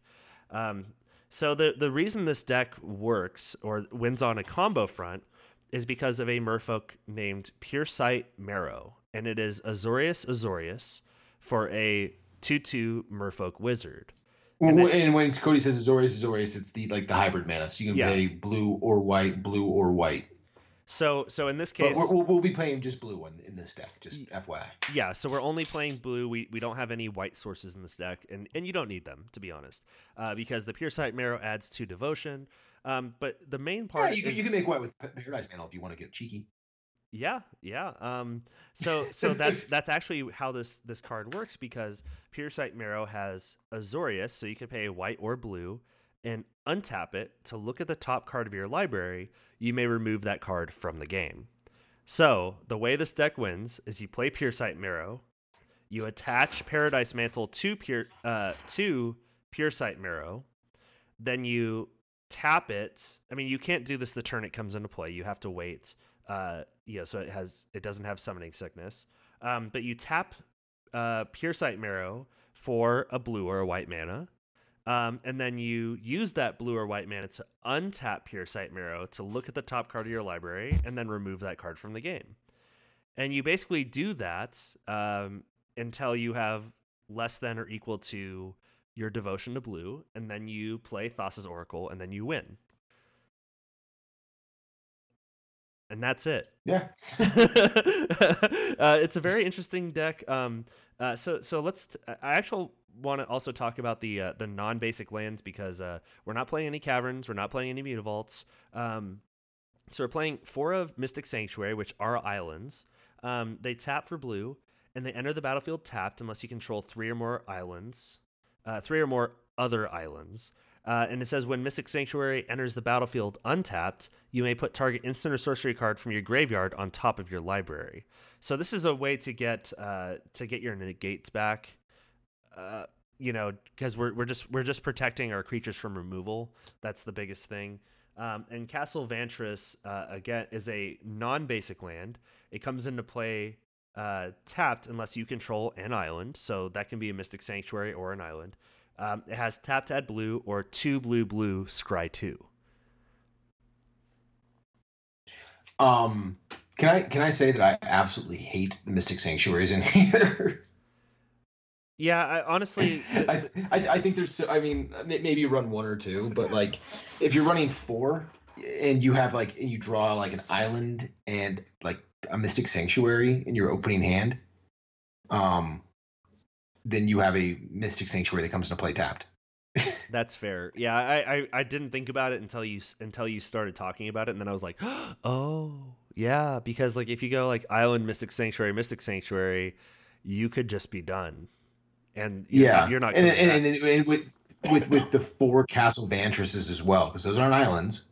Um, so the the reason this deck works or wins on a combo front is because of a Merfolk named Pure Sight Marrow, and it is Azorius Azorius for a two-two Merfolk Wizard. And, And and when Cody says Azorius, Azorius, it's the like the hybrid mana, so you can Yeah. play blue or white, blue or white. So so in this case, we'll, we'll be playing just blue one in this deck, just FYI. yeah, so we're only playing blue. We we don't have any white sources in this deck, and and you don't need them to be honest, uh, because the Puresight Merrow adds to devotion. Um, but the main Yeah, part you, can, is, you can make white with Paradise Mantle if you want to get cheeky. Yeah, yeah. Um, so so that's that's actually how this this card works because Puresight Merrow has Azorius, so you can pay white or blue and untap it to look at the top card of your library. You may remove that card from the game. So the way this deck wins is you play Sight Merrow, you attach Paradise Mantle to Pure uh, to Merrow, then you tap it. I mean, you can't do this the turn it comes into play. You have to wait. Uh, so it has it doesn't have summoning sickness. Um, but you tap uh, Sight Merrow for a blue or a white mana. Um, and then you use that blue or white mana to untap Puresight Merrow to look at the top card of your library and then remove that card from the game. And you basically do that um, until you have less than or equal to your devotion to blue, and then you play Thassa's Oracle, and then you win. And that's it. Yeah. uh, it's a very interesting deck. Um, uh, so so let's. T- I actually want to also talk about the uh, the non basic lands because uh, we're not playing any caverns, we're not playing any mutavaults. Um, so we're playing four of Mystic Sanctuary, which are islands. Um, they tap for blue, and they enter the battlefield tapped unless you control three or more islands, uh, three or more other islands. Uh, and it says when Mystic Sanctuary enters the battlefield untapped, you may put target instant or sorcery card from your graveyard on top of your library. So this is a way to get uh, to get your negates back. Uh, you know, because we're we're just we're just protecting our creatures from removal. That's the biggest thing. Um, and Castle Vantress uh, again is a non-basic land. It comes into play uh, tapped unless you control an island. So that can be a Mystic Sanctuary or an island. Um, it has tap to blue or two blue blue scry two. Um, can I can I say that I absolutely hate the Mystic Sanctuaries in here? Yeah, I, honestly, I, I I think there's I mean maybe you run one or two, but like if you're running four and you have like you draw like an island and like a Mystic Sanctuary in your opening hand, um, then you have a Mystic Sanctuary that comes into play tapped. That's fair. Yeah, I, I, I didn't think about it until you until you started talking about it, and then I was like, oh yeah, because like if you go like Island Mystic Sanctuary, Mystic Sanctuary, you could just be done, and you- Yeah, you're not. and, and, and, and with with with the four Castle Vantresses as well, because those aren't islands.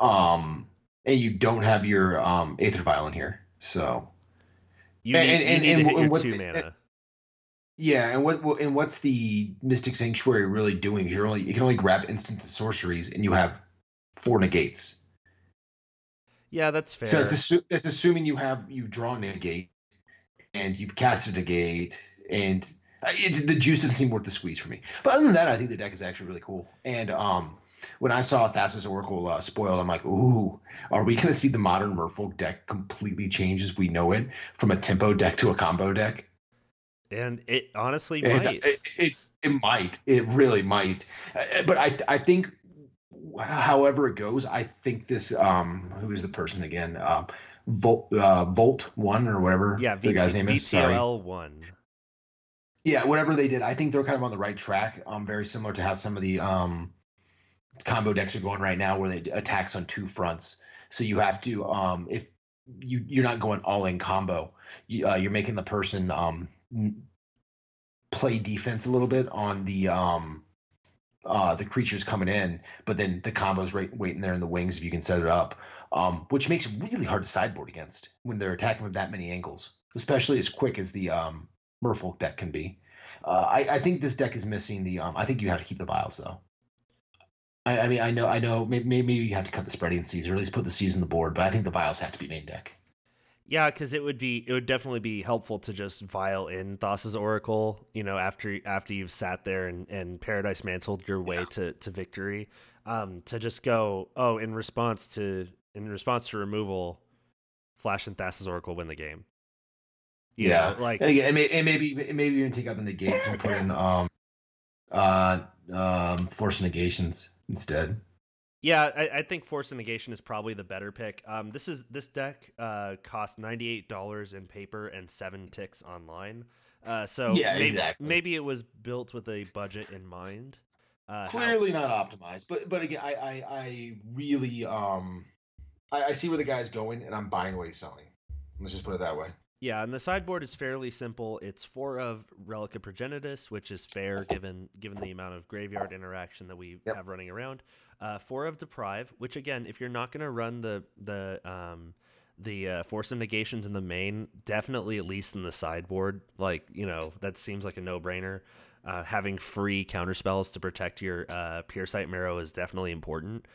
Um, and you don't have your um Aether Vial in here, so you need, and- you need and- and what's two the- mana. yeah. And what what- and what's the Mystic Sanctuary really doing? You're only you can only grab instant sorceries, and you have four negates. Yeah, that's fair. So that's, assu- that's assuming you have you've drawn a negate, and you've casted a negate, and it's, the juice doesn't seem worth the squeeze for me. But other than that, I think the deck is actually really cool. And um, when I saw Thassa's Oracle uh, spoiled, I'm like, ooh, are we going to see the modern Merfolk deck completely change as we know it from a tempo deck to a combo deck? And it honestly It, might. it, it, it might. It really might. Uh, But I I think, however it goes, I think this um who is the person again? Um, Volt uh, Volt One or whatever yeah, the guy's name is. VTOL one. Yeah, whatever they did, I think they're kind of on the right track. Um, very similar to how some of the um combo decks are going right now, where they attacks on two fronts. So you have to um if you you're not going all in combo, you, uh, you're making the person um play defense a little bit on the um uh the creatures coming in, but then the combos right waiting there in the wings if you can set it up. Um, which makes it really hard to sideboard against when they're attacking with that many angles, especially as quick as the um Merfolk deck can be. Uh, I, I think this deck is missing the. Um, I think you have to keep the vials though. I, I mean, I know, I know. Maybe, maybe you have to cut the spreading seas or at least put the seas on the board, but I think the vials have to be main deck. Yeah, because it would be it would definitely be helpful to just vial in Thassa's Oracle, you know, after after you've sat there and, and Paradise Mantled your way to, to victory. Um, to just go, oh, in response to in response to removal, Flash and Thassa's Oracle win the game. You yeah, know, like and, again, and, may, and maybe maybe even take out the negates and put in um, uh, um, force negations instead. Yeah, I, I think Force of Negation is probably the better pick. Um, this is this deck uh, costs ninety eight dollars in paper and seven ticks online. Uh, so Yeah, maybe, exactly. maybe it was built with a budget in mind. Uh, how- Clearly not optimized, but but again, I I, I really um, I, I see where the guy's going, and I'm buying what he's selling. Let's just put it that way. Yeah, and the sideboard is fairly simple. It's four of Relic of Progenitus, which is fair given given the amount of graveyard interaction that we Yep. have running around. Uh, four of Deprive, which again, if you're not going to run the the um, the uh, Force of Negations in the main, definitely at least in the sideboard. Like you know, that seems like a no brainer. Uh, having free counter spells to protect your uh, Puresight Merrow is definitely important.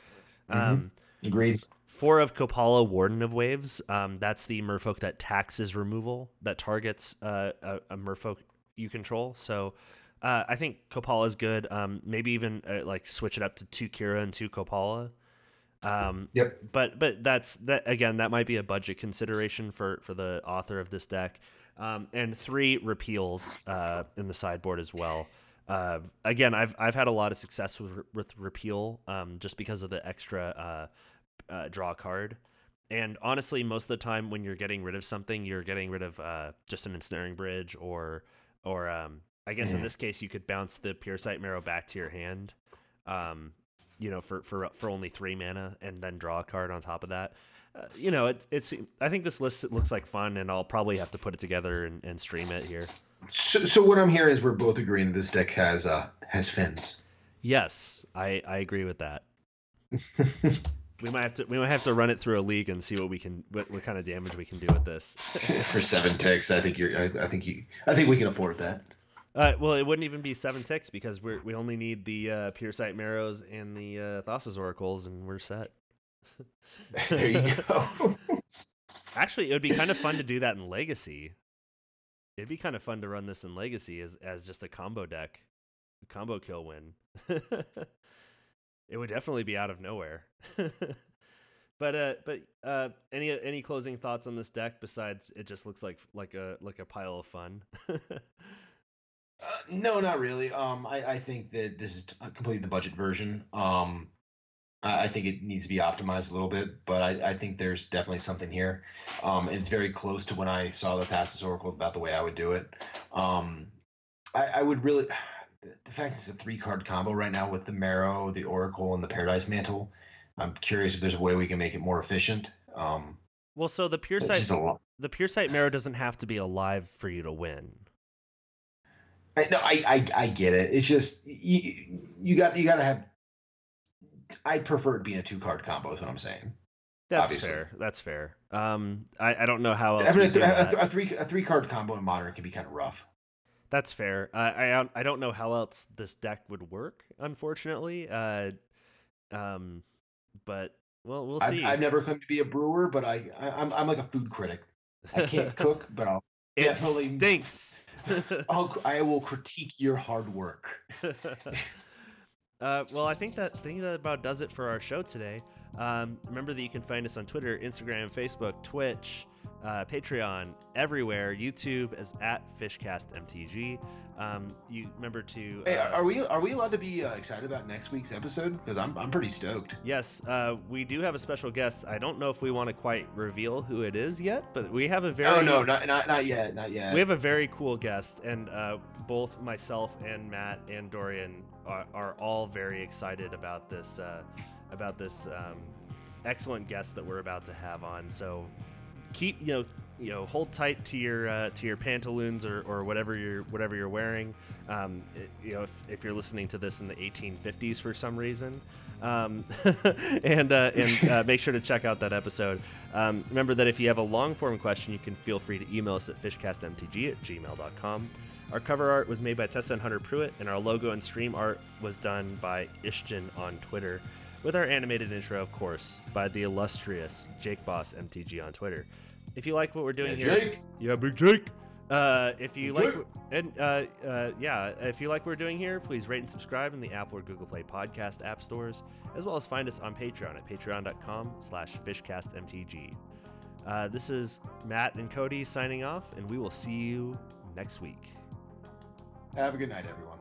Um, Agreed. Four of Kopala, Warden of Waves. Um, that's the merfolk that taxes removal that targets uh, a, a merfolk you control. So uh, I think Kopala is good. Um, maybe even uh, like switch it up to two Kira and two Kopala. Um, Yep. but but that's that again. That might be a budget consideration for for the author of this deck. Um, and three repeals uh, in the sideboard as well. Uh, again, I've I've had a lot of success with with repeal um, just because of the extra uh, draw card. And honestly, most of the time when you're getting rid of something, you're getting rid of uh, just an ensnaring bridge, or or um, I guess in this case you could bounce the Puresight Merrow back to your hand, um, you know, for for for only three mana, and then draw a card on top of that. Uh, you know, it's it's. I think this list looks like fun, and I'll probably have to put it together and, and stream it here. So, so what I'm hearing is we're both agreeing this deck has uh has fins. Yes, I I agree with that. We might have to we might have to run it through a league and see what we can what, what kind of damage we can do with this. For seven ticks, I think you're. I, I think you. I think we can afford that. Uh, well, it wouldn't even be seven ticks because we we only need the uh, Puresight Merrows and the uh, Thassa's oracles, and we're set. There you go. Actually, it would be kind of fun to do that in Legacy. It'd be kind of fun to run this in Legacy as as just a combo deck, combo kill win. It would definitely be out of nowhere. but uh, but uh, any any closing thoughts on this deck besides it just looks like like a like a pile of fun. Uh, no, not really. Um, I, I think that this is completely the budget version. Um, I, I think it needs to be optimized a little bit, but I, I think there's definitely something here. Um, it's very close to when I saw the Thassa's Oracle about the way I would do it. Um, I, I would really. The the fact it's a three card combo right now with the Merrow, the Oracle, and the Paradise Mantle. I'm curious if there's a way we can make it more efficient. Um, well, so the pure sight just a lot. the Puresight Merrow doesn't have to be alive for you to win. I, no, I, I I get it. It's just you you got you got to have. I prefer it being a two card combo. Is what I'm saying. That's Obviously. fair. That's fair. Um, I, I don't know how else I mean, a, th- a, th- a three a three card combo in modern can be kind of rough. That's fair. I I don't- I don't know how else this deck would work. Unfortunately, uh, um, but well, we'll I've, see. I've never come to be a brewer, but I, I I'm I'm like a food critic. I can't cook, but I'll it definitely- stinks. I'll I will critique your hard work. Uh, well, I think that think that about does it for our show today. Um, remember that you can find us on Twitter, Instagram, Facebook, Twitch, uh, Patreon, everywhere. YouTube is at FishcastMTG. Um, you remember to. Hey, uh, are we are we allowed to be uh, excited about next week's episode? Because I'm I'm pretty stoked. Yes, uh, we do have a special guest. I don't know if we want to quite reveal who it is yet, but we have a very. Oh no, not not not yet, not yet. We have a very cool guest, and uh, both myself and Matt and Dorian are, are all very excited about this uh, about this um, excellent guest that we're about to have on. So keep you know you know hold tight to your uh, to your pantaloons or, or whatever you're whatever you're wearing. Um, you know if, if you're listening to this in the 1850s for some reason. Um, and uh, and uh, make sure to check out that episode. Um, remember that if you have a long form question, you can feel free to email us at fishcastmtg at gmail.com. Our cover art was made by Tessa and Hunter Pruitt, and our logo and stream art was done by Ishjan on Twitter, with our animated intro, of course, by the illustrious Jake Boss MTG on Twitter. If you like what we're doing Yeah, here, Jake. yeah, Big Jake. Uh, if you like, and uh, uh, yeah, if you like what we're doing here, please rate and subscribe in the Apple or Google Play podcast app stores, as well as find us on Patreon at patreon.com/slash fishcastmtg. Uh, this is Matt and Cody signing off, and we will see you next week. Have a good night, everyone.